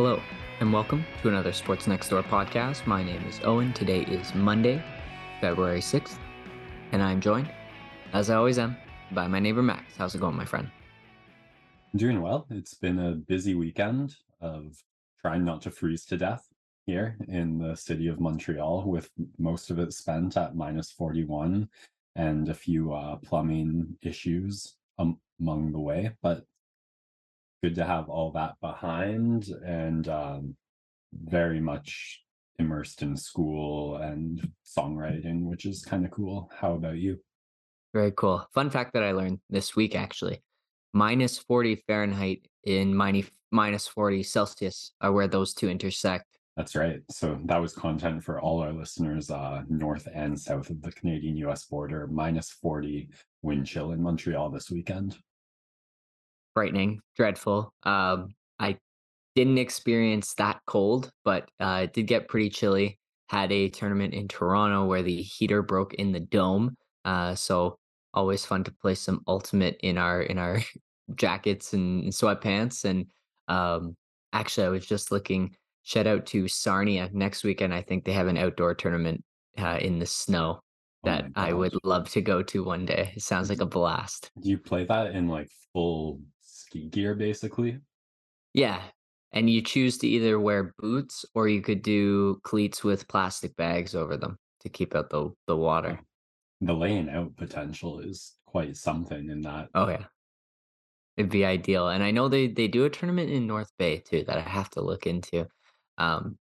Hello, and welcome to another Sports Next Door podcast. My name is Owen. Today is Monday, February 6th, and I'm joined, as I always am, by my neighbor Max. How's it going, my friend? Doing well. It's been a busy weekend of trying not to freeze to death here in the city of Montreal, with most of it spent at minus 41 and a few uh, plumbing issues um, among the way. But good to have all that behind and um, very much immersed in school and songwriting, which is kind of cool. How about you? Very cool. Fun fact that I learned this week actually minus 40 Fahrenheit in minus 40 Celsius are where those two intersect. That's right. So that was content for all our listeners, uh, north and south of the Canadian US border, minus 40 wind chill in Montreal this weekend frightening, dreadful. Um, I didn't experience that cold, but uh, it did get pretty chilly. Had a tournament in Toronto where the heater broke in the dome. Uh, so always fun to play some ultimate in our in our jackets and, sweatpants. And um, actually, I was just looking. Shout out to Sarnia next weekend. I think they have an outdoor tournament uh, in the snow oh that oh I would love to go to one day. It sounds like a blast. Do you play that in like full ski gear basically. Yeah. And you choose to either wear boots or you could do cleats with plastic bags over them to keep out the, the water. The laying out potential is quite something in that. Oh yeah. It'd be ideal. And I know they they do a tournament in North Bay too that I have to look into. Um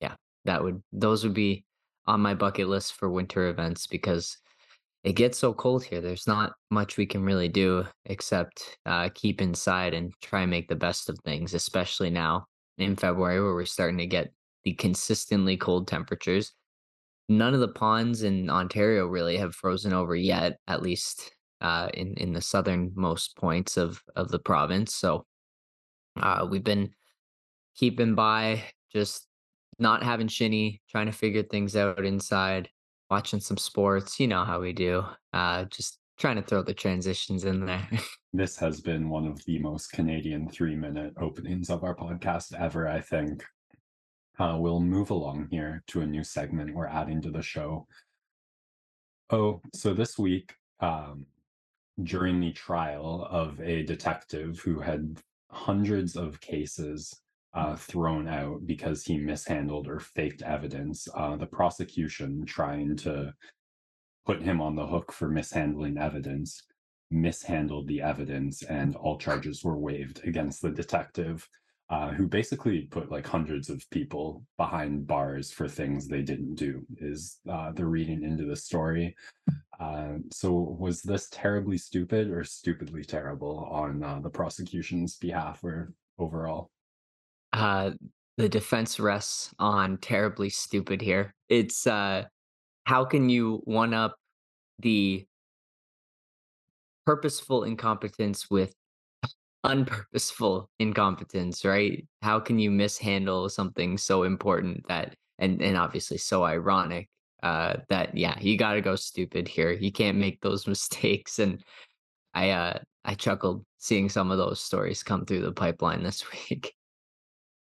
yeah, that would those would be on my bucket list for winter events because it gets so cold here. There's not much we can really do except uh, keep inside and try and make the best of things, especially now in February where we're starting to get the consistently cold temperatures. None of the ponds in Ontario really have frozen over yet, at least uh, in in the southernmost points of of the province. So uh, we've been keeping by, just not having shinny, trying to figure things out inside watching some sports. You know how we do. Uh, just trying to throw the transitions in there. this has been one of the most Canadian three minute openings of our podcast ever, I think. Uh, we'll move along here to a new segment we're adding to the show. Oh, so this week, um, during the trial of a detective who had hundreds of cases uh, thrown out because he mishandled or faked evidence. Uh, the prosecution trying to put him on the hook for mishandling evidence mishandled the evidence and all charges were waived against the detective uh, who basically put like hundreds of people behind bars for things they didn't do is uh, the reading into the story uh, so was this terribly stupid or stupidly terrible on uh, the prosecution's behalf or overall uh, the defense rests on terribly stupid here. It's uh, how can you one up the purposeful incompetence with unpurposeful incompetence, right? How can you mishandle something so important that and and obviously so ironic uh that yeah, you got to go stupid here. You can't make those mistakes and I uh I chuckled seeing some of those stories come through the pipeline this week.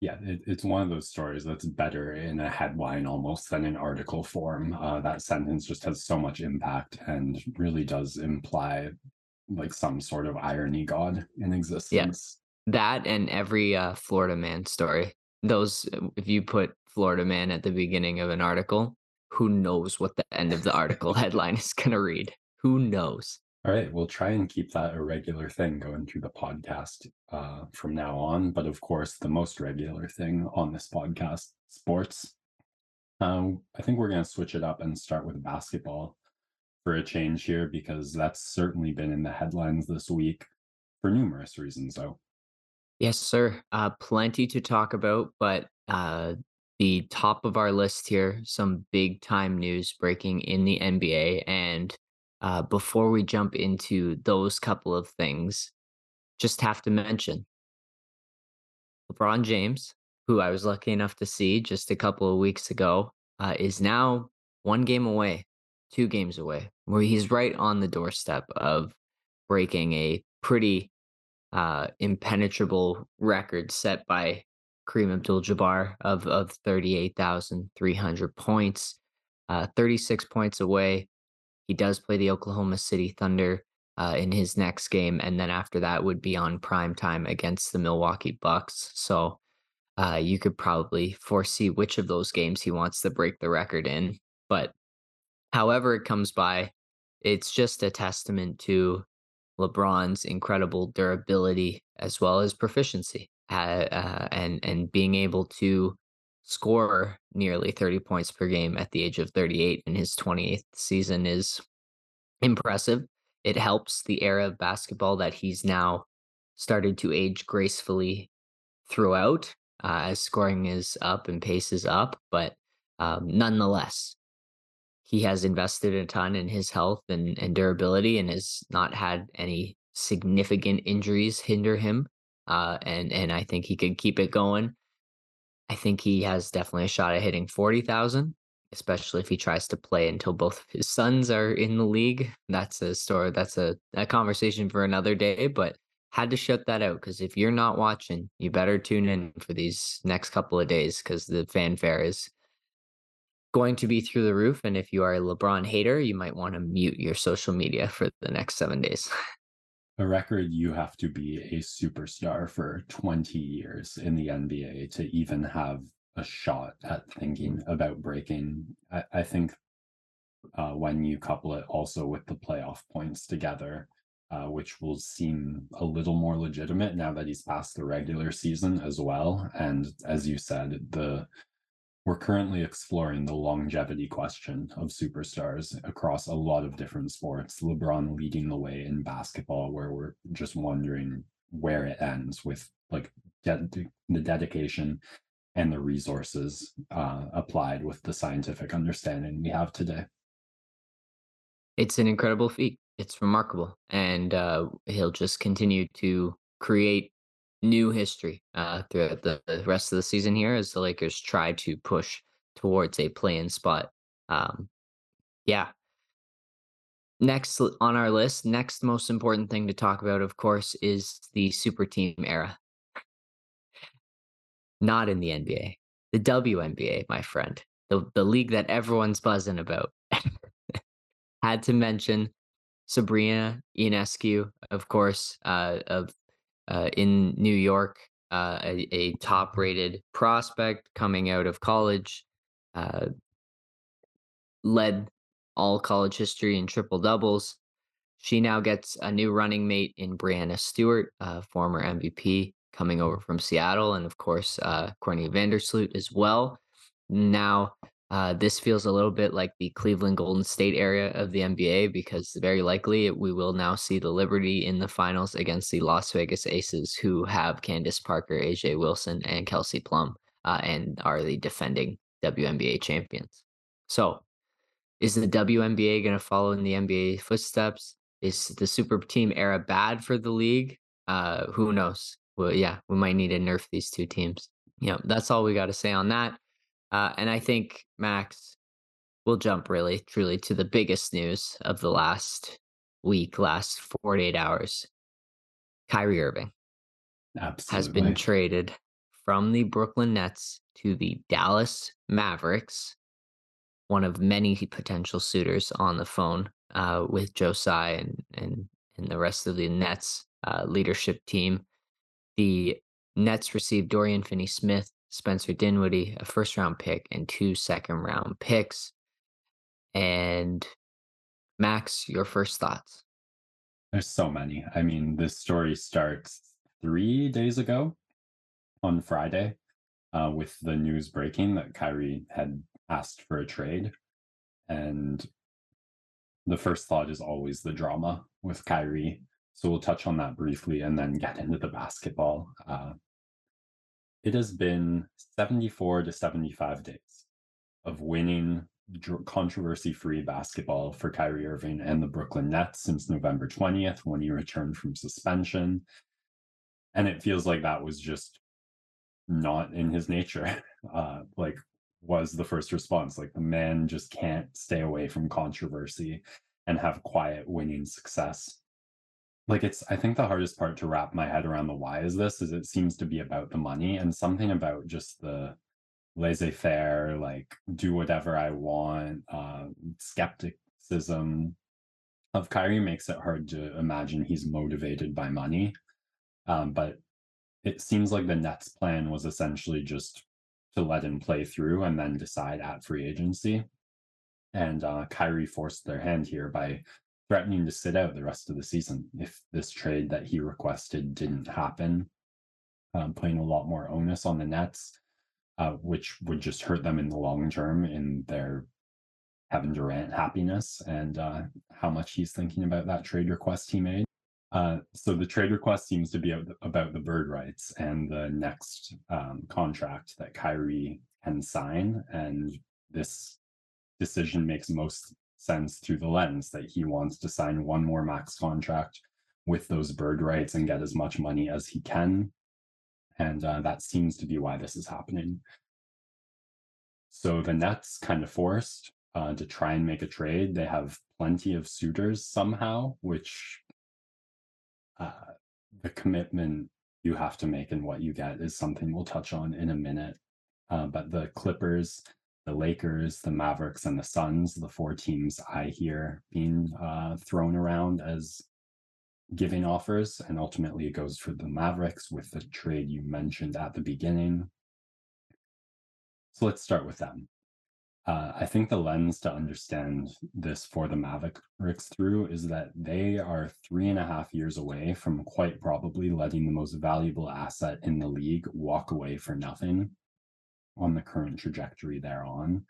Yeah, it, it's one of those stories that's better in a headline almost than in article form. Uh, that sentence just has so much impact and really does imply like some sort of irony god in existence. Yes, that and every uh, Florida man story. Those, uh, if you put Florida man at the beginning of an article, who knows what the end of the article headline is going to read? Who knows? All right, we'll try and keep that a regular thing going through the podcast uh, from now on. But of course, the most regular thing on this podcast, sports. Um, I think we're going to switch it up and start with basketball for a change here because that's certainly been in the headlines this week for numerous reasons, though. Yes, sir. Uh, plenty to talk about, but uh, the top of our list here, some big time news breaking in the NBA. And uh, before we jump into those couple of things, just have to mention LeBron James, who I was lucky enough to see just a couple of weeks ago, uh, is now one game away, two games away, where he's right on the doorstep of breaking a pretty uh, impenetrable record set by Kareem Abdul-Jabbar of of 38,300 points, uh, 36 points away. He does play the Oklahoma City Thunder uh, in his next game, and then after that would be on prime time against the Milwaukee Bucks. So uh, you could probably foresee which of those games he wants to break the record in. But however it comes by, it's just a testament to LeBron's incredible durability as well as proficiency, uh, uh, and and being able to score nearly 30 points per game at the age of 38 in his 28th season is impressive. It helps the era of basketball that he's now started to age gracefully throughout uh, as scoring is up and pace is up, but um, nonetheless, he has invested a ton in his health and, and durability and has not had any significant injuries hinder him. Uh, and and I think he could keep it going. I think he has definitely a shot at hitting forty thousand, especially if he tries to play until both of his sons are in the league. That's a story. That's a, a conversation for another day. But had to shut that out because if you're not watching, you better tune in for these next couple of days because the fanfare is going to be through the roof. And if you are a LeBron hater, you might want to mute your social media for the next seven days. A record you have to be a superstar for 20 years in the NBA to even have a shot at thinking about breaking. I, I think uh, when you couple it also with the playoff points together, uh, which will seem a little more legitimate now that he's past the regular season as well. And as you said, the we're currently exploring the longevity question of superstars across a lot of different sports. LeBron leading the way in basketball, where we're just wondering where it ends with like de- the dedication and the resources uh, applied with the scientific understanding we have today. It's an incredible feat. It's remarkable, and uh, he'll just continue to create new history uh, throughout the, the rest of the season here as the Lakers try to push towards a play-in spot. Um, yeah. Next on our list, next most important thing to talk about, of course, is the super team era. Not in the NBA, the WNBA, my friend, the the league that everyone's buzzing about. Had to mention Sabrina Ionescu, of course, uh, of uh, in New York, uh, a, a top rated prospect coming out of college, uh, led all college history in triple doubles. She now gets a new running mate in Breanna Stewart, uh, former MVP, coming over from Seattle, and of course, uh, Courtney Vandersloot as well. Now, uh, this feels a little bit like the Cleveland Golden State area of the NBA because very likely we will now see the Liberty in the finals against the Las Vegas Aces, who have Candace Parker, AJ Wilson, and Kelsey Plum, uh, and are the defending WNBA champions. So, is the WNBA going to follow in the NBA footsteps? Is the super team era bad for the league? Uh, who knows? Well, yeah, we might need to nerf these two teams. Yeah, that's all we got to say on that. Uh, and I think Max we'll jump really, truly to the biggest news of the last week, last 48 hours. Kyrie Irving Absolutely. has been traded from the Brooklyn Nets to the Dallas Mavericks, one of many potential suitors on the phone uh, with Joe Tsai and, and, and the rest of the Nets uh, leadership team. The Nets received Dorian Finney Smith, Spencer Dinwiddie, a first round pick, and two second round picks. And Max, your first thoughts? There's so many. I mean, this story starts three days ago on Friday uh, with the news breaking that Kyrie had asked for a trade. And the first thought is always the drama with Kyrie. So we'll touch on that briefly and then get into the basketball. Uh, it has been 74 to 75 days of winning controversy free basketball for Kyrie Irving and the Brooklyn Nets since November 20th when he returned from suspension. And it feels like that was just not in his nature. Uh, like, was the first response. Like, the man just can't stay away from controversy and have quiet winning success. Like it's I think the hardest part to wrap my head around the why is this is it seems to be about the money and something about just the laissez-faire, like do whatever I want, uh, skepticism of Kyrie makes it hard to imagine he's motivated by money. Um, but it seems like the Nets plan was essentially just to let him play through and then decide at free agency. And uh, Kyrie forced their hand here by threatening to sit out the rest of the season if this trade that he requested didn't happen, um, putting a lot more onus on the Nets, uh, which would just hurt them in the long term in their Kevin Durant happiness and uh, how much he's thinking about that trade request he made. Uh, so the trade request seems to be about the bird rights and the next um, contract that Kyrie can sign, and this decision makes most sense through the lens that he wants to sign one more max contract with those bird rights and get as much money as he can, and uh, that seems to be why this is happening. So the Nets kind of forced uh, to try and make a trade. They have plenty of suitors somehow, which uh, the commitment you have to make and what you get is something we'll touch on in a minute. Uh, but the Clippers, the Lakers, the Mavericks, and the Suns, the four teams I hear being uh, thrown around as giving offers, and ultimately it goes for the Mavericks with the trade you mentioned at the beginning. So let's start with them. Uh, I think the lens to understand this for the Mavericks through is that they are three and a half years away from quite probably letting the most valuable asset in the league walk away for nothing on the current trajectory they're on,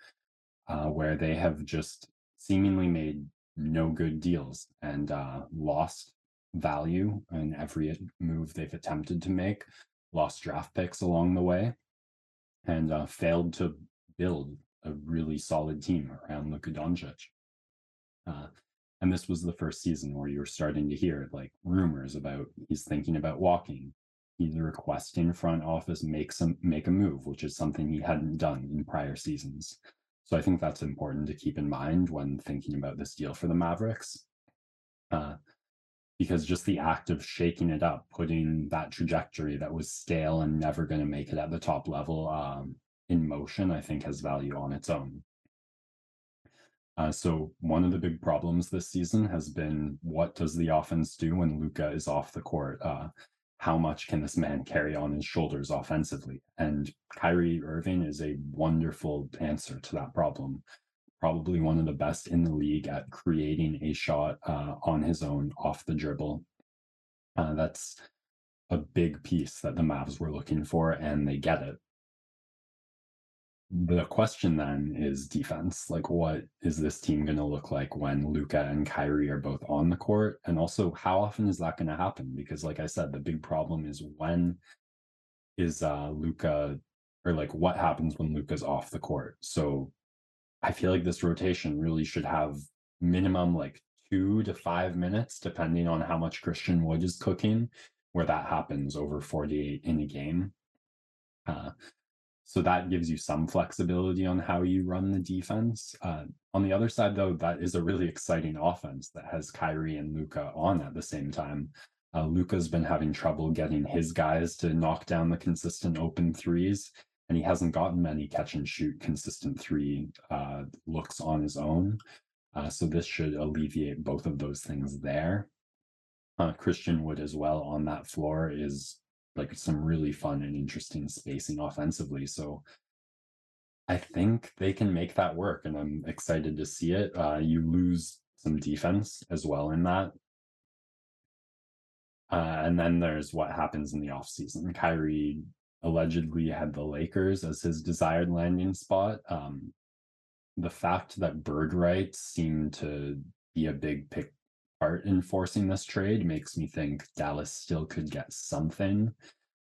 uh, where they have just seemingly made no good deals and uh, lost value in every move they've attempted to make, lost draft picks along the way, and uh, failed to build a really solid team around Luka Doncic. Uh, and this was the first season where you were starting to hear like rumors about he's thinking about walking. He's requesting front office make some make a move, which is something he hadn't done in prior seasons. So I think that's important to keep in mind when thinking about this deal for the Mavericks. Uh, because just the act of shaking it up, putting that trajectory that was stale and never going to make it at the top level um, in motion, I think has value on its own. Uh, so one of the big problems this season has been what does the offense do when Luka is off the court? Uh, how much can this man carry on his shoulders offensively? And Kyrie Irving is a wonderful answer to that problem. Probably one of the best in the league at creating a shot uh, on his own off the dribble. Uh, that's a big piece that the Mavs were looking for, and they get it the question then is defense. Like, what is this team going to look like when Luka and Kyrie are both on the court? And also, how often is that going to happen? Because, like I said, the big problem is when is uh Luka or like what happens when Luka's off the court. So I feel like this rotation really should have minimum like two to five minutes, depending on how much Christian Wood is cooking, where that happens over 48 in a game. Uh, so that gives you some flexibility on how you run the defense. Uh, on the other side, though, that is a really exciting offense that has Kyrie and Luka on at the same time. Uh, Luka's been having trouble getting his guys to knock down the consistent open threes, and he hasn't gotten many catch and shoot consistent three uh, looks on his own. Uh, so this should alleviate both of those things there. Uh, Christian Wood as well on that floor is like some really fun and interesting spacing offensively. So I think they can make that work, and I'm excited to see it. Uh, you lose some defense as well in that. Uh, and then there's what happens in the offseason. Kyrie allegedly had the Lakers as his desired landing spot. Um, the fact that bird rights seem to be a big pick part in forcing this trade makes me think Dallas still could get something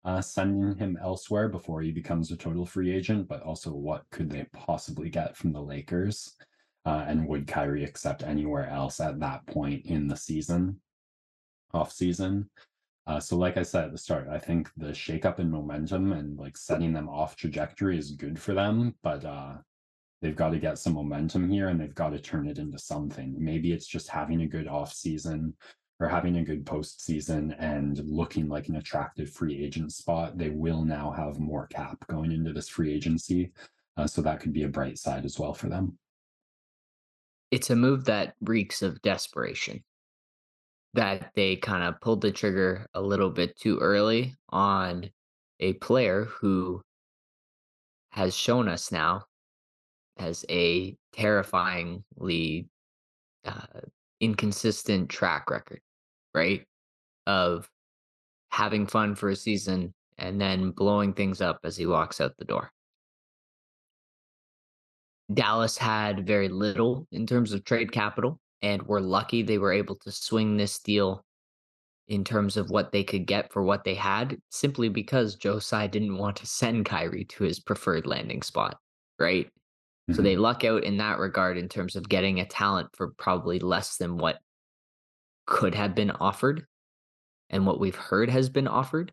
uh, sending him elsewhere before he becomes a total free agent, but also what could they possibly get from the Lakers? Uh, and would Kyrie accept anywhere else at that point in the season, off season? Uh, so, like I said at the start, I think the shakeup in momentum and like setting them off trajectory is good for them, but uh, they've got to get some momentum here and they've got to turn it into something. Maybe it's just having a good off season for having a good postseason and looking like an attractive free agent spot. They will now have more cap going into this free agency. Uh, so that could be a bright side as well for them. It's a move that reeks of desperation. That they kind of pulled the trigger a little bit too early on a player who has shown us now as a terrifyingly uh, inconsistent track record, right? Of having fun for a season and then blowing things up as he walks out the door. Dallas had very little in terms of trade capital, and we're lucky they were able to swing this deal in terms of what they could get for what they had, simply because Tsai didn't want to send Kyrie to his preferred landing spot, right? Mm-hmm. So they mm-hmm. luck out in that regard in terms of getting a talent for probably less than what could have been offered and what we've heard has been offered.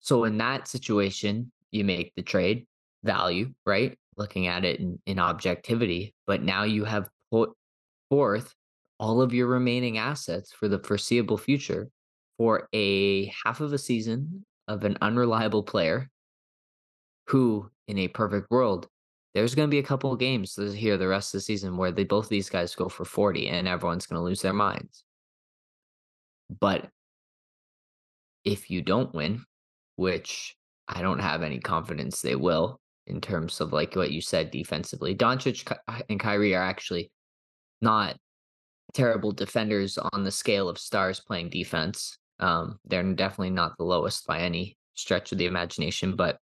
So in that situation, you make the trade value, right? Looking at it in, in objectivity, but now you have put forth all of your remaining assets for the foreseeable future for a half of a season of an unreliable player who, in a perfect world, there's going to be a couple of games here the rest of the season where they both these guys go for 40 and everyone's going to lose their minds. But if you don't win, which I don't have any confidence they will in terms of like what you said defensively, Doncic and Kyrie are actually not terrible defenders on the scale of stars playing defense. Um, they're definitely not the lowest by any stretch of the imagination, but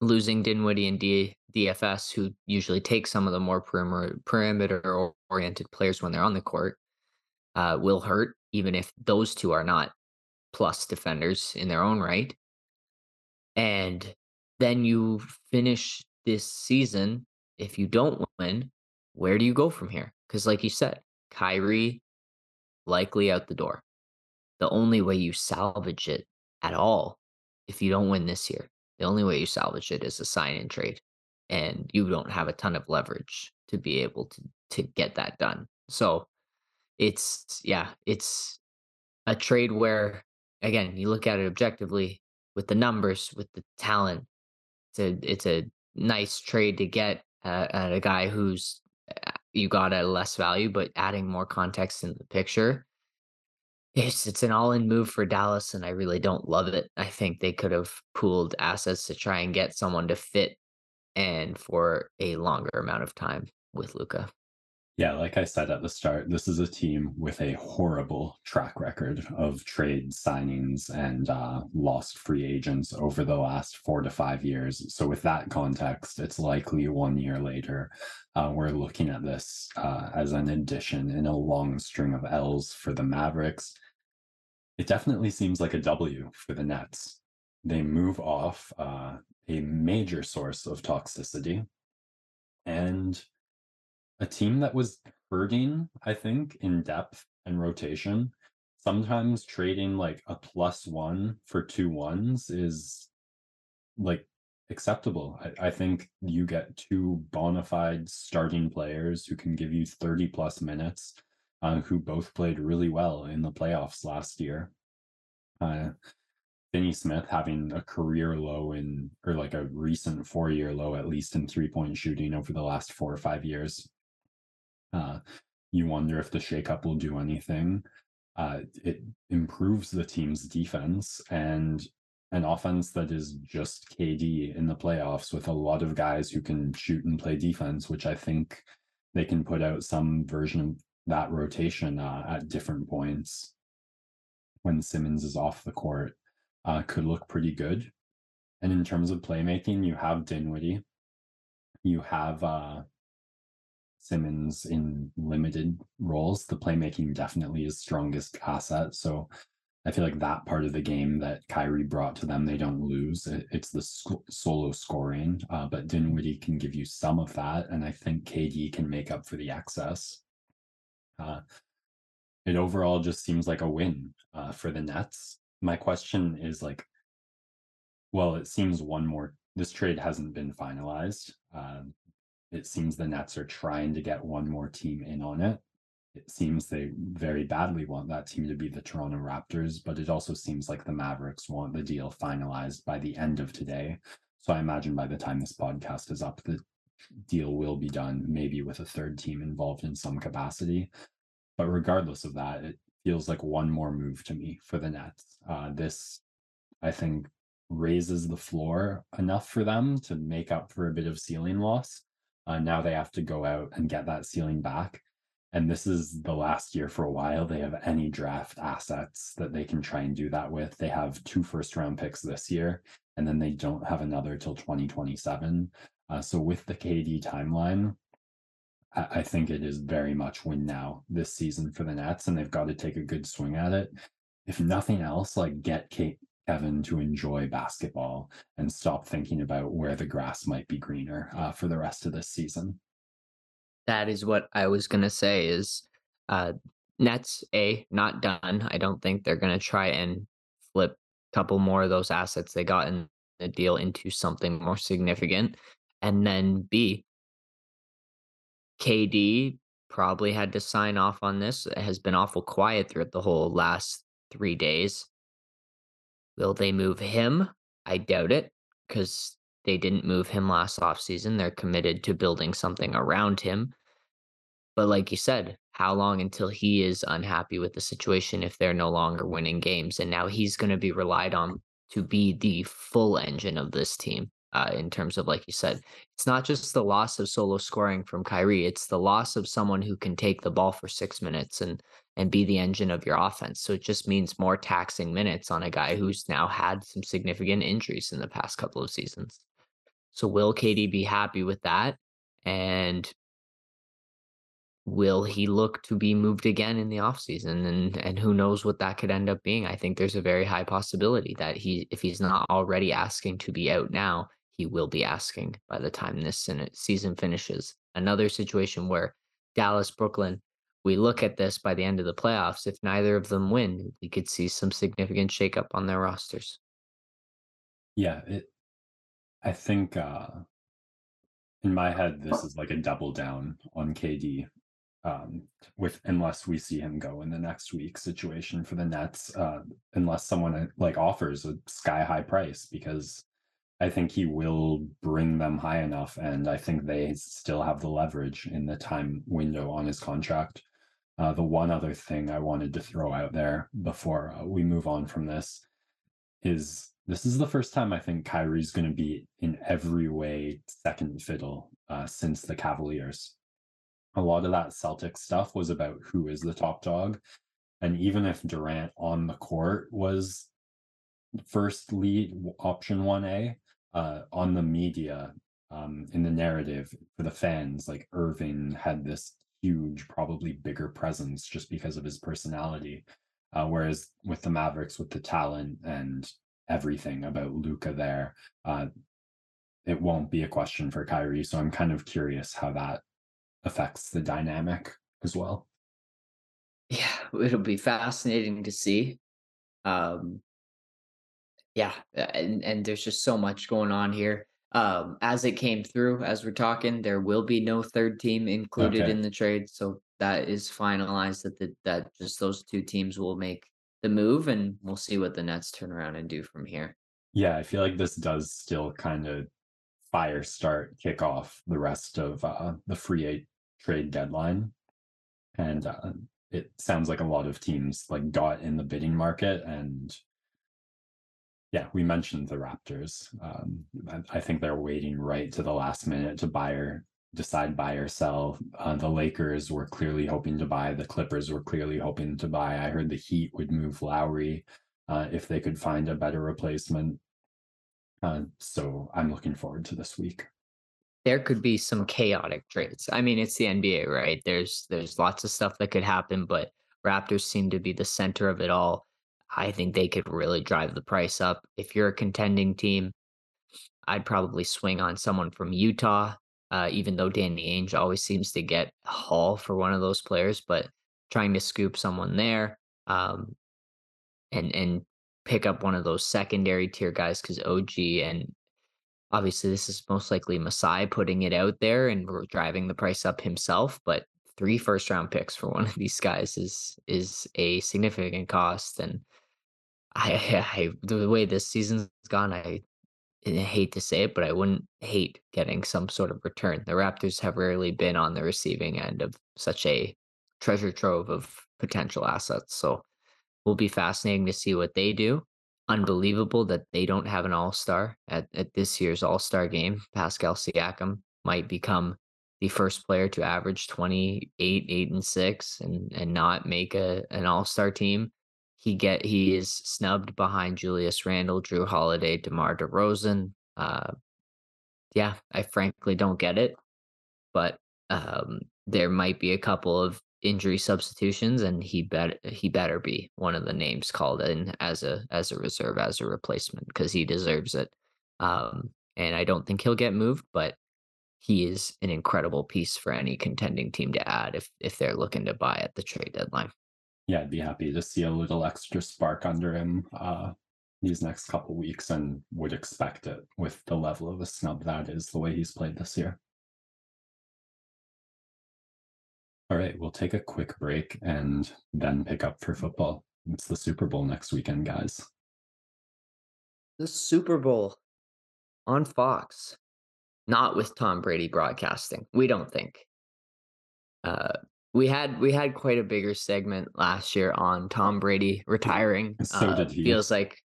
losing Dinwiddie and D- DFS, who usually take some of the more perimeter, oriented players when they're on the court, uh, will hurt, even if those two are not plus defenders in their own right. And then you finish this season. If you don't win, where do you go from here? Because, like you said, Kyrie likely out the door. The only way you salvage it at all, if you don't win this year, the only way you salvage it is a sign and trade. And you don't have a ton of leverage to be able to to get that done. So it's yeah, it's a trade where again, you look at it objectively with the numbers, with the talent. It's a it's a nice trade to get uh, at a guy who's uh, you got at less value, but adding more context in the picture. It's it's an all-in move for Dallas, and I really don't love it. I think they could have pooled assets to try and get someone to fit and for a longer amount of time with Luka. Yeah, like I said at the start, this is a team with a horrible track record of trade signings and uh, lost free agents over the last four to five years. So, with that context, it's likely one year later, uh, we're looking at this uh, as an addition in a long string of L's for the Mavericks. It definitely seems like a W for the Nets. They move off uh, a major source of toxicity and a team that was hurting, I think, in depth and rotation. Sometimes trading like a plus one for two ones is like acceptable. I, I think you get two bona fide starting players who can give you 30 plus minutes, uh, who both played really well in the playoffs last year. Uh, Finney Smith having a career low in, or like a recent four year low, at least in three point shooting over the last four or five years. Uh, you wonder if the shakeup will do anything. Uh, it improves the team's defense and an offense that is just KD in the playoffs with a lot of guys who can shoot and play defense, which I think they can put out some version of that rotation uh, at different points when Simmons is off the court uh, could look pretty good. And in terms of playmaking, you have Dinwiddie, you have uh, Simmons in limited roles. The playmaking definitely is strongest asset. So I feel like that part of the game that Kyrie brought to them, they don't lose. it's the sc- solo scoring, uh, but Dinwiddie can give you some of that, and I think KD can make up for the excess. Uh, it overall just seems like a win uh, for the Nets. My question is like, well, it seems one more. This trade hasn't been finalized. It seems the Nets are trying to get one more team in on it. it seems they very badly want that team to be the Toronto Raptors, but it also seems like the Mavericks want the deal finalized by the end of today. So I imagine by the time this podcast is up, the deal will be done, maybe with a third team involved in some capacity. But regardless of that, it feels like one more move to me for the Nets. Uh, this, I think, raises the floor enough for them to make up for a bit of ceiling loss. Uh, now they have to go out and get that ceiling back. And this is the last year for a while. They have any draft assets that they can try and do that with. They have two first round picks this year, and then they don't have another till 2027. Uh, so with the KD timeline, I, I think it is very much win now this season for the Nets, and they've got to take a good swing at it. If nothing else, like get Kate, Kevin to enjoy basketball and stop thinking about where the grass might be greener uh, for the rest of this season. That is what I was gonna say is, uh, Nets, A, not done. I don't think they're gonna try and flip a couple more of those assets they got in the deal into something more significant. And then B, KD probably had to sign off on this. It has been awful quiet throughout the whole last 3 days. Will they move him? I doubt it because they didn't move him last offseason. They're committed to building something around him. But like you said, how long until he is unhappy with the situation if they're no longer winning games? And now he's going to be relied on to be the full engine of this team. Uh, in terms of, like you said, it's not just the loss of solo scoring from Kyrie; it's the loss of someone who can take the ball for six minutes and and be the engine of your offense. So it just means more taxing minutes on a guy who's now had some significant injuries in the past couple of seasons. So will KD be happy with that? And will he look to be moved again in the offseason? And and who knows what that could end up being. I think there's a very high possibility that he if he's not already asking to be out now, he will be asking by the time this season finishes. Another situation where Dallas, Brooklyn, we look at this by the end of the playoffs. If neither of them win, we could see some significant shakeup on their rosters. Yeah, it, I think uh, in my head, this is like a double down on KD um, with unless we see him go in the next week situation for the Nets, uh, unless someone uh, like offers a sky high price because I think he will bring them high enough, and I think they still have the leverage in the time window on his contract. Uh, the one other thing I wanted to throw out there before uh, we move on from this is this is the first time I think Kyrie's going to be in every way second fiddle uh, since the Cavaliers. A lot of that Celtic stuff was about who is the top dog. And even if Durant on the court was first lead option 1A, uh, on the media, um, in the narrative for the fans, like Irving had this huge, probably bigger presence just because of his personality. Uh, whereas with the Mavericks, with the talent and everything about Luka there. Uh, it won't be a question for Kyrie. So I'm kind of curious how that affects the dynamic as well. Yeah, it'll be fascinating to see. Um, yeah, and and there's just so much going on here. Um, as it came through, as we're talking, there will be no third team included Okay. in the trade, so that is finalized that the, that just those two teams will make the move, and we'll see what the Nets turn around and do from here. Yeah, I feel like this does still kind of fire start kick off the rest of uh, the free eight trade deadline. And uh, it sounds like a lot of teams like got in the bidding market and yeah, we mentioned the Raptors. Um, I, think they're waiting right to the last minute to buy or decide buy or sell. Uh, the Lakers were clearly hoping to buy. The Clippers were clearly hoping to buy. I heard the Heat would move Lowry uh, if they could find a better replacement. Uh, so I'm looking forward to this week. There could be some chaotic trades. I mean, it's the NBA, right? There's there's lots of stuff that could happen, but Raptors seem to be the center of it all. I think they could really drive the price up. If you're a contending team, I'd probably swing on someone from Utah, uh, even though Danny Ainge always seems to get haul for one of those players, but trying to scoop someone there um, and and pick up one of those secondary tier guys because OG and obviously this is most likely Masai putting it out there and driving the price up himself, but three first round picks for one of these guys is is a significant cost. And I, I the way this season's gone, I, I hate to say it, but I wouldn't hate getting some sort of return. The Raptors have rarely been on the receiving end of such a treasure trove of potential assets. So will be fascinating to see what they do. Unbelievable that they don't have an all-star at, at this year's all-star game. Pascal Siakam might become the first player to average 28, 8, and 6 and and not make a an all-star team. He get he is snubbed behind Julius Randle, Jrue Holiday, DeMar DeRozan. Uh, yeah, I frankly don't get it, but um, there might be a couple of injury substitutions, and he bet he better be one of the names called in as a as a reserve as a replacement because he deserves it. Um, and I don't think he'll get moved, but he is an incredible piece for any contending team to add if if they're looking to buy at the trade deadline. Yeah, I'd be happy to see a little extra spark under him uh, these next couple weeks, and would expect it with the level of a snub that is the way he's played this year. All right, we'll take a quick break and then pick up for football. It's the Super Bowl next weekend, guys. The Super Bowl on Fox, not with Tom Brady broadcasting. We don't think. Uh, we had we had quite a bigger segment last year on Tom Brady retiring. So Uh, did he. feels like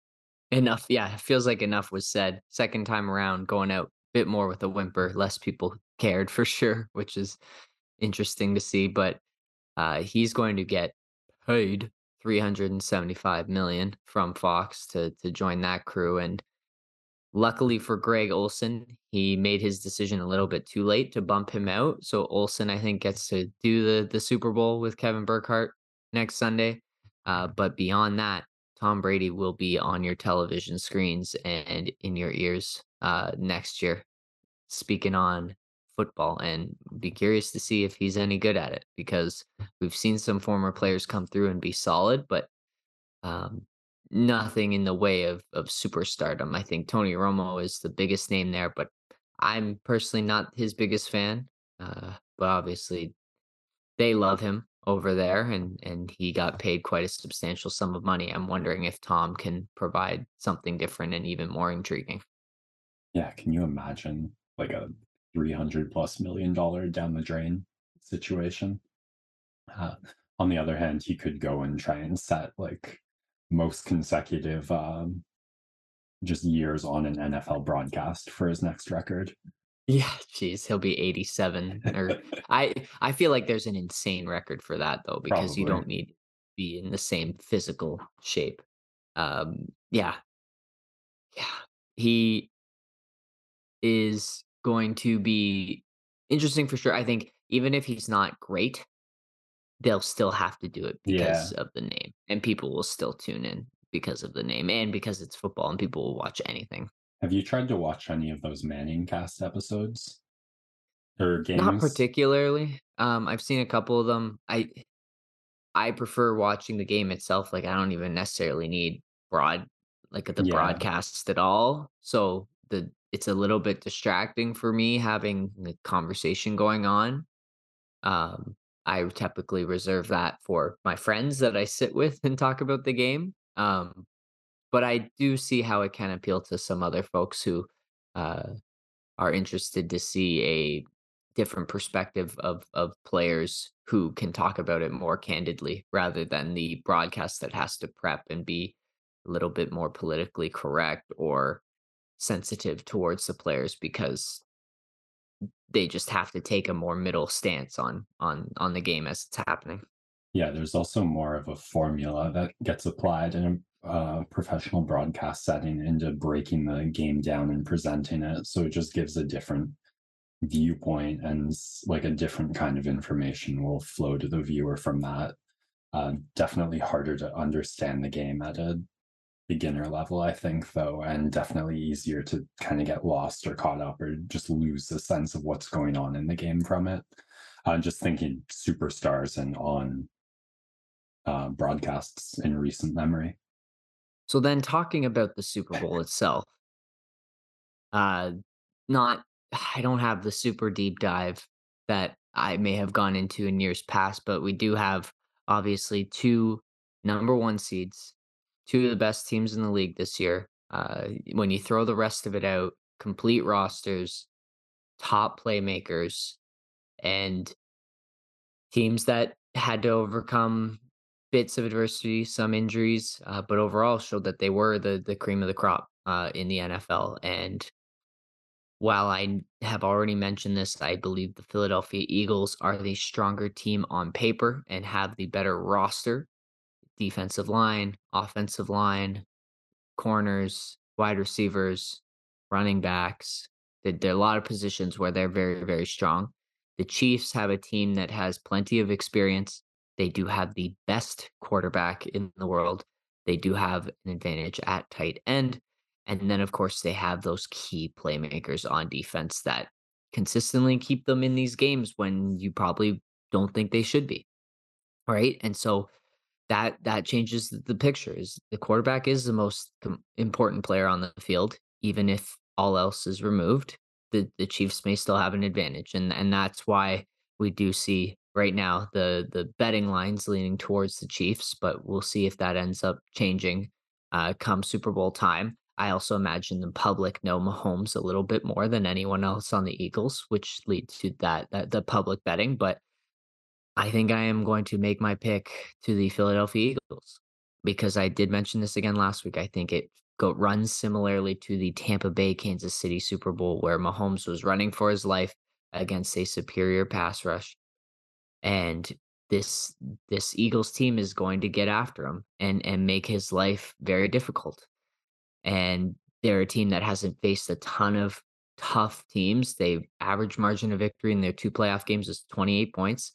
enough. Yeah, feels like enough was said. Second time around, going out a bit more with a whimper. Less people cared for sure, which is interesting to see. But uh, he's going to get paid 375 million from Fox to to join that crew. And luckily for Greg Olsen, he made his decision a little bit too late to bump him out. So Olson, I think, gets to do the the Super Bowl with Kevin Burkhardt next Sunday. Uh, but beyond that, Tom Brady will be on your television screens and in your ears uh, next year, speaking on football, and be curious to see if he's any good at it because we've seen some former players come through and be solid, but um, nothing in the way of of superstardom. I think Tony Romo is the biggest name there, but I'm personally not his biggest fan. Uh, but obviously, they love him over there, and and he got paid quite a substantial sum of money. I'm wondering if Tom can provide something different and even more intriguing. Yeah, can you imagine like a 300 plus million dollar down the drain situation? Uh, on the other hand, he could go and try and set like most consecutive um, just years on an NFL broadcast for his next record. Yeah, geez, he'll be 87 or I I feel like there's an insane record for that though because you don't need to be in the same physical shape. Um, yeah, yeah. He is going to be interesting for sure. I think even if he's not great, they'll still have to do it Yeah. because of the name, and people will still tune in because of the name and because it's football and people will watch anything. Have you tried to watch any of those Manning cast episodes or games? Not particularly. Um, I've seen a couple of them. I I prefer watching the game itself, like, I don't even necessarily need broad like, the Yeah. broadcast at all, so the it's a little bit distracting for me having the conversation going on. Um, I typically reserve that for my friends that I sit with and talk about the game, um, but I do see how it can appeal to some other folks who, uh are interested to see a different perspective of of players who can talk about it more candidly rather than the broadcast that has to prep and be a little bit more politically correct or sensitive towards the players because they just have to take a more middle stance on on on the game as it's happening. Yeah, there's also more of a formula that gets applied in a uh, professional broadcast setting into breaking the game down and presenting it. So it just gives a different viewpoint and like a different kind of information will flow to the viewer from that. Uh, definitely harder to understand the game at a beginner level, I think, though, and definitely easier to kind of get lost or caught up or just lose the sense of what's going on in the game from it. Uh, just thinking superstars and on uh, broadcasts in recent memory. So then talking about the Super Bowl itself, uh not I don't have the super deep dive that I may have gone into in years past, but we do have obviously two number one seeds, two of the best teams in the league this year. Uh, when you throw the rest of it out, complete rosters, top playmakers, and teams that had to overcome bits of adversity, some injuries, uh, but overall showed that they were the the cream of the crop uh, in the NFL. And while I have already mentioned this, I believe the Philadelphia Eagles are the stronger team on paper and have the better roster, defensive line, offensive line, corners, wide receivers, running backs. There, are a lot of positions where they're very, very strong. The Chiefs have a team that has plenty of experience. They do have the best quarterback in the world. They do have an advantage at tight end. And then, of course, they have those key playmakers on defense that consistently keep them in these games when you probably don't think they should be. Right. And so that that changes the pictures. the quarterback is the most important player on the field, even if all else is removed, the the Chiefs may still have an advantage, and and that's why we do see right now the the betting lines leaning towards the Chiefs, but we'll see if that ends up changing, uh, come Super Bowl time. I also imagine the public know Mahomes a little bit more than anyone else on the Eagles, which leads to that that the public betting, but I think I am going to make my pick to the Philadelphia Eagles because I did mention this again last week. I think it go runs similarly to the Tampa Bay Kansas City Super Bowl where Mahomes was running for his life against a superior pass rush and this this Eagles team is going to get after him and and make his life very difficult. And they're a team that hasn't faced a ton of tough teams. They average margin of victory in their two playoff games is 28 points.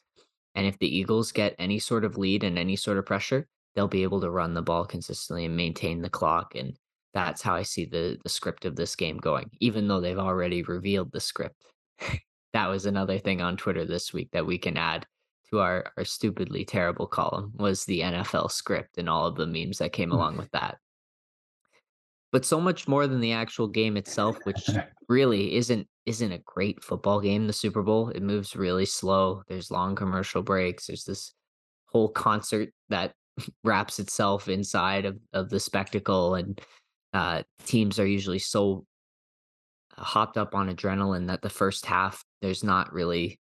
And if the Eagles get any sort of lead and any sort of pressure, they'll be able to run the ball consistently and maintain the clock. And that's how I see the the script of this game going, even though they've already revealed the script. that was another thing on Twitter this week that we can add to our, our stupidly terrible column was the NFL script and all of the memes that came along with that. But so much more than the actual game itself, which really isn't isn't a great football game, the Super Bowl. It moves really slow. There's long commercial breaks. There's this whole concert that wraps itself inside of, of the spectacle and uh, teams are usually so hopped up on adrenaline that the first half there's not really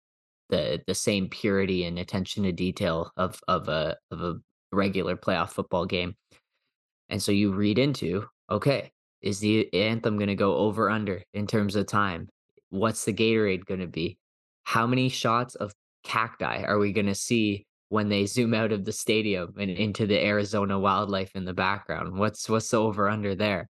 the the same purity and attention to detail of of a of a regular playoff football game and so you read into, okay, is the anthem gonna go over under in terms of time? What's the Gatorade gonna be? How many shots of cacti are we gonna see when they zoom out of the stadium and into the Arizona wildlife in the background? What's what's the over under there?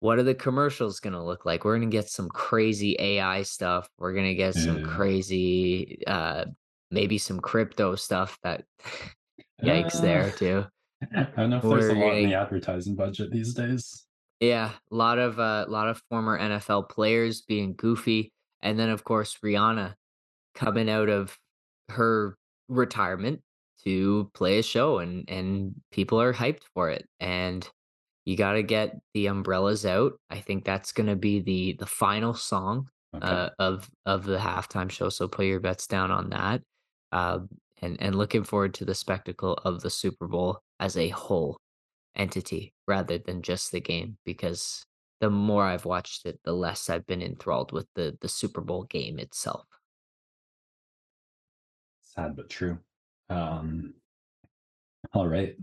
What are the commercials gonna look like? We're gonna get some crazy AI stuff. We're gonna get some crazy, uh, maybe some crypto stuff that yikes Uh, there too. I don't know if there's a We're lot in the advertising budget these days. Yeah, a lot of uh, lot of former NFL players being goofy, and then of course Rihanna coming out of her retirement to play a show, and and people are hyped for it. And you got to get the umbrellas out. I think that's going to be the the final song Okay. uh, of of the halftime show. So put your bets down on that. Uh, and and looking forward to the spectacle of the Super Bowl as a whole entity rather than just the game because the more I've watched it, the less I've been enthralled with the the Super Bowl game itself. Sad but true. Um, all right.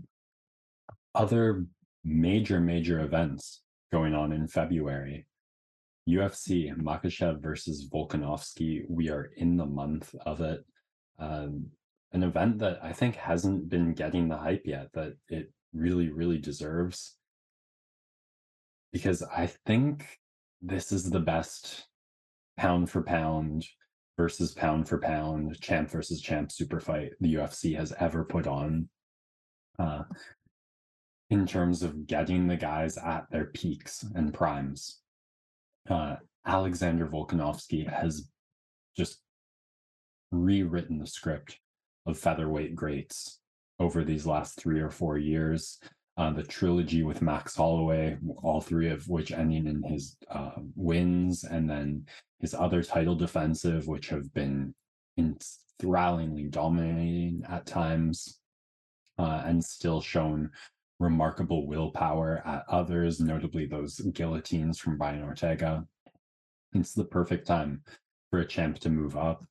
Other major, major events going on in February. UFC Makhachev versus Volkanovski. We are in the month of it. Um, an event that I think hasn't been getting the hype yet that it really, really deserves. Because I think this is the best pound for pound versus pound for pound, champ versus champ super fight the UFC has ever put on. Uh, in terms of getting the guys at their peaks and primes. Uh, Alexander Volkanovski has just rewritten the script of featherweight greats over these last three or four years. Uh, the trilogy with Max Holloway, all three of which ending in his uh, wins, and then his other title defensive, which have been enthrallingly dominating at times uh, and still shown remarkable willpower at others, notably those guillotines from Brian Ortega. It's the perfect time for a champ to move up.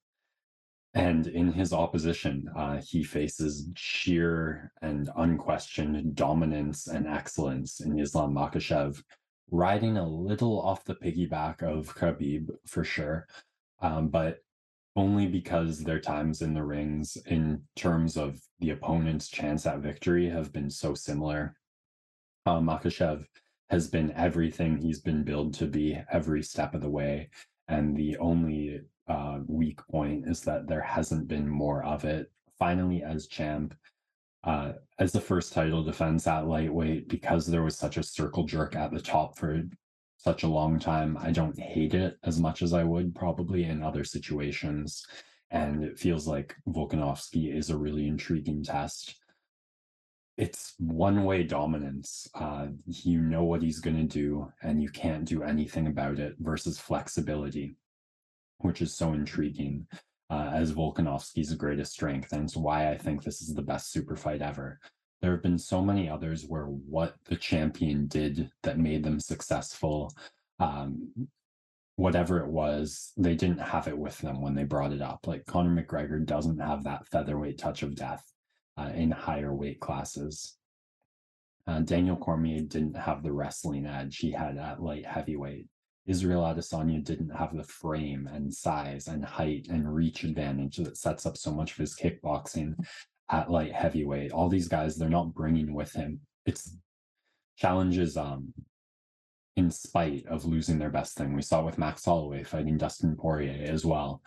And in his opposition, uh, he faces sheer and unquestioned dominance and excellence in Islam Makhachev, riding a little off the piggyback of Khabib for sure, um, but only because their times in the rings, in terms of the opponent's chance at victory, have been so similar. Uh, has been everything he's been billed to be every step of the way. And the only uh, weak point is that there hasn't been more of it. Finally, as champ, uh, as the first title defense at lightweight, because there was such a circle jerk at the top for such a long time, I don't hate it as much as I would probably in other situations. And it feels like Volkanovski is a really intriguing test it's one way dominance. Uh, you know what he's going to do, and you can't do anything about it, versus flexibility, which is so intriguing uh, as Volkanovski's greatest strength. And it's why I think this is the best super fight ever. There have been so many others where what the champion did that made them successful, um, whatever it was, they didn't have it with them when they brought it up. Like Conor McGregor doesn't have that featherweight touch of death uh, in higher weight classes. Uh, Daniel Cormier didn't have the wrestling edge he had at light heavyweight. Israel Adesanya didn't have the frame and size and height and reach advantage that sets up so much of his kickboxing at light heavyweight. All these guys, they're not bringing with him. It's challenges um, in spite of losing their best thing. We saw with Max Holloway fighting Dustin Poirier as well.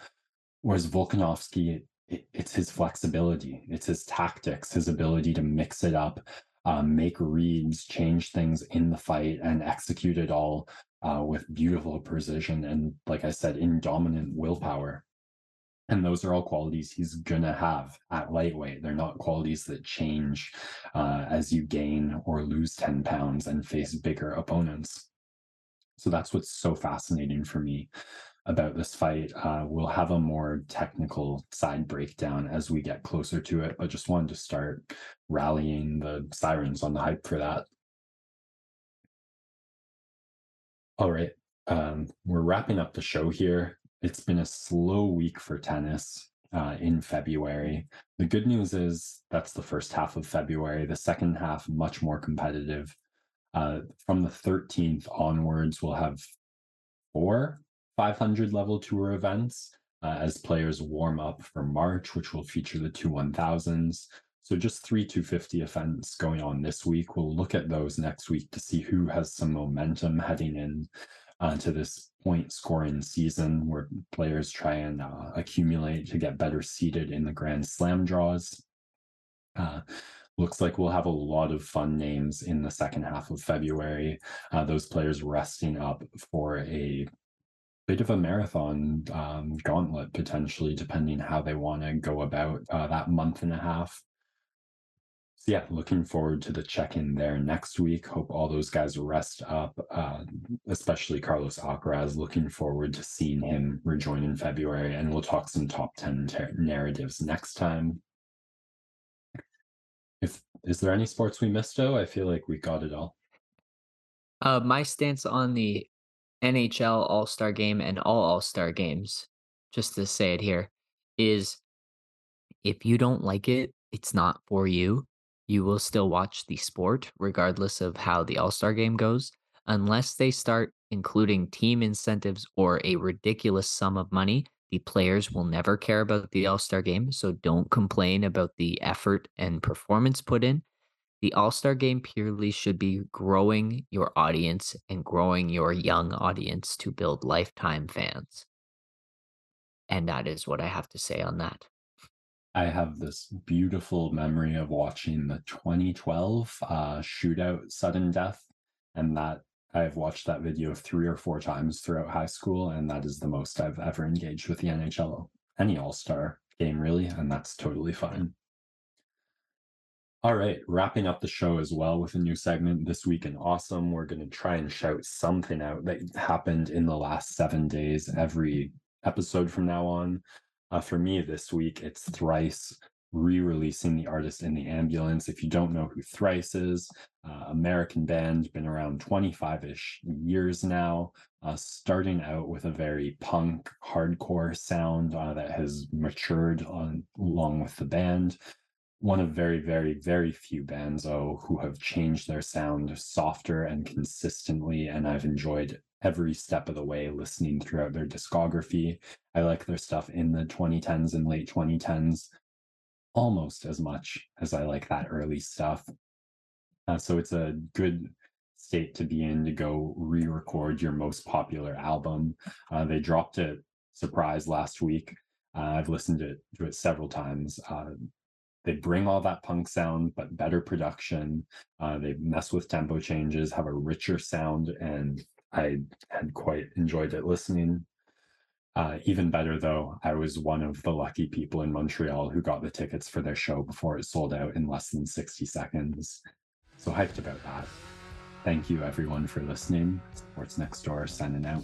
Whereas Volkanovski it, it's his flexibility, it's his tactics, his ability to mix it up, um, make reads, change things in the fight, and execute it all uh, with beautiful precision and, like I said, indominant willpower. And those are all qualities he's gonna have at lightweight. They're not qualities that change uh, as you gain or lose 10 pounds and face bigger opponents. So that's what's so fascinating for me about this fight. Uh, we'll have a more technical side breakdown as we get closer to it, but just wanted to start rallying the sirens on the hype for that. All right, um, we're wrapping up the show here. It's been a slow week for tennis uh, in February. The good news is that's the first half of February. The second half, much more competitive. Uh, from the 13th onwards, we'll have four 500 level tour events uh, as players warm up for March, which will feature the two 1000s. So just three 250 events going on this week. We'll look at those next week to see who has some momentum heading in uh, to this point scoring season where players try and uh, accumulate to get better seated in the Grand Slam draws. Uh, looks like we'll have a lot of fun names in the second half of February. Uh, those players resting up for a bit of a marathon um, gauntlet potentially, depending how they want to go about uh, that month and a half. So yeah, looking forward to the check-in there next week. Hope all those guys rest up, uh, especially Carlos Alcaraz. Looking forward to seeing him rejoin in February, and we'll talk some top ten ter- narratives next time. If is there any sports we missed? Oh, I feel like we got it all. Uh, my stance on the NHL All-Star Game and all All-Star games, just to say it here, is if you don't like it, it's not for you. You will still watch the sport regardless of how the All-Star Game goes, unless they start including team incentives or a ridiculous sum of money. The players will never care about the All-Star Game, so don't complain about the effort and performance put in the All Star game purely should be growing your audience and growing your young audience to build lifetime fans. And that is what I have to say on that. I have this beautiful memory of watching the 2012 uh, shootout sudden death, and that I've watched that video three or four times throughout high school, and that is the most I've ever engaged with the NHL, any All Star game, really, and that's totally fine. All right, wrapping up the show as well with a new segment this week in awesome. We're going to try and shout something out that happened in the last seven days every episode from now on. Uh, for me this week, it's Thrice re-releasing the artist in the ambulance if you don't know who thrice is uh, american band been around 25ish years now uh, starting out with a very punk hardcore sound uh, that has matured on, along with the band one of very very very few bands oh, who have changed their sound softer and consistently and i've enjoyed every step of the way listening throughout their discography i like their stuff in the 2010s and late 2010s almost as much as I like that early stuff. Uh, so it's a good state to be in to go re-record your most popular album. Uh, they dropped it surprise last week. Uh, I've listened to it, to it several times. They bring all that punk sound, but better production. Uh, they mess with tempo changes, have a richer sound, and I had quite enjoyed it listening uh, even better, though, I was one of the lucky people in Montreal who got the tickets for their show before it sold out in less than 60 seconds. So hyped about that. Thank you, everyone, for listening. Sports Next Door signing out.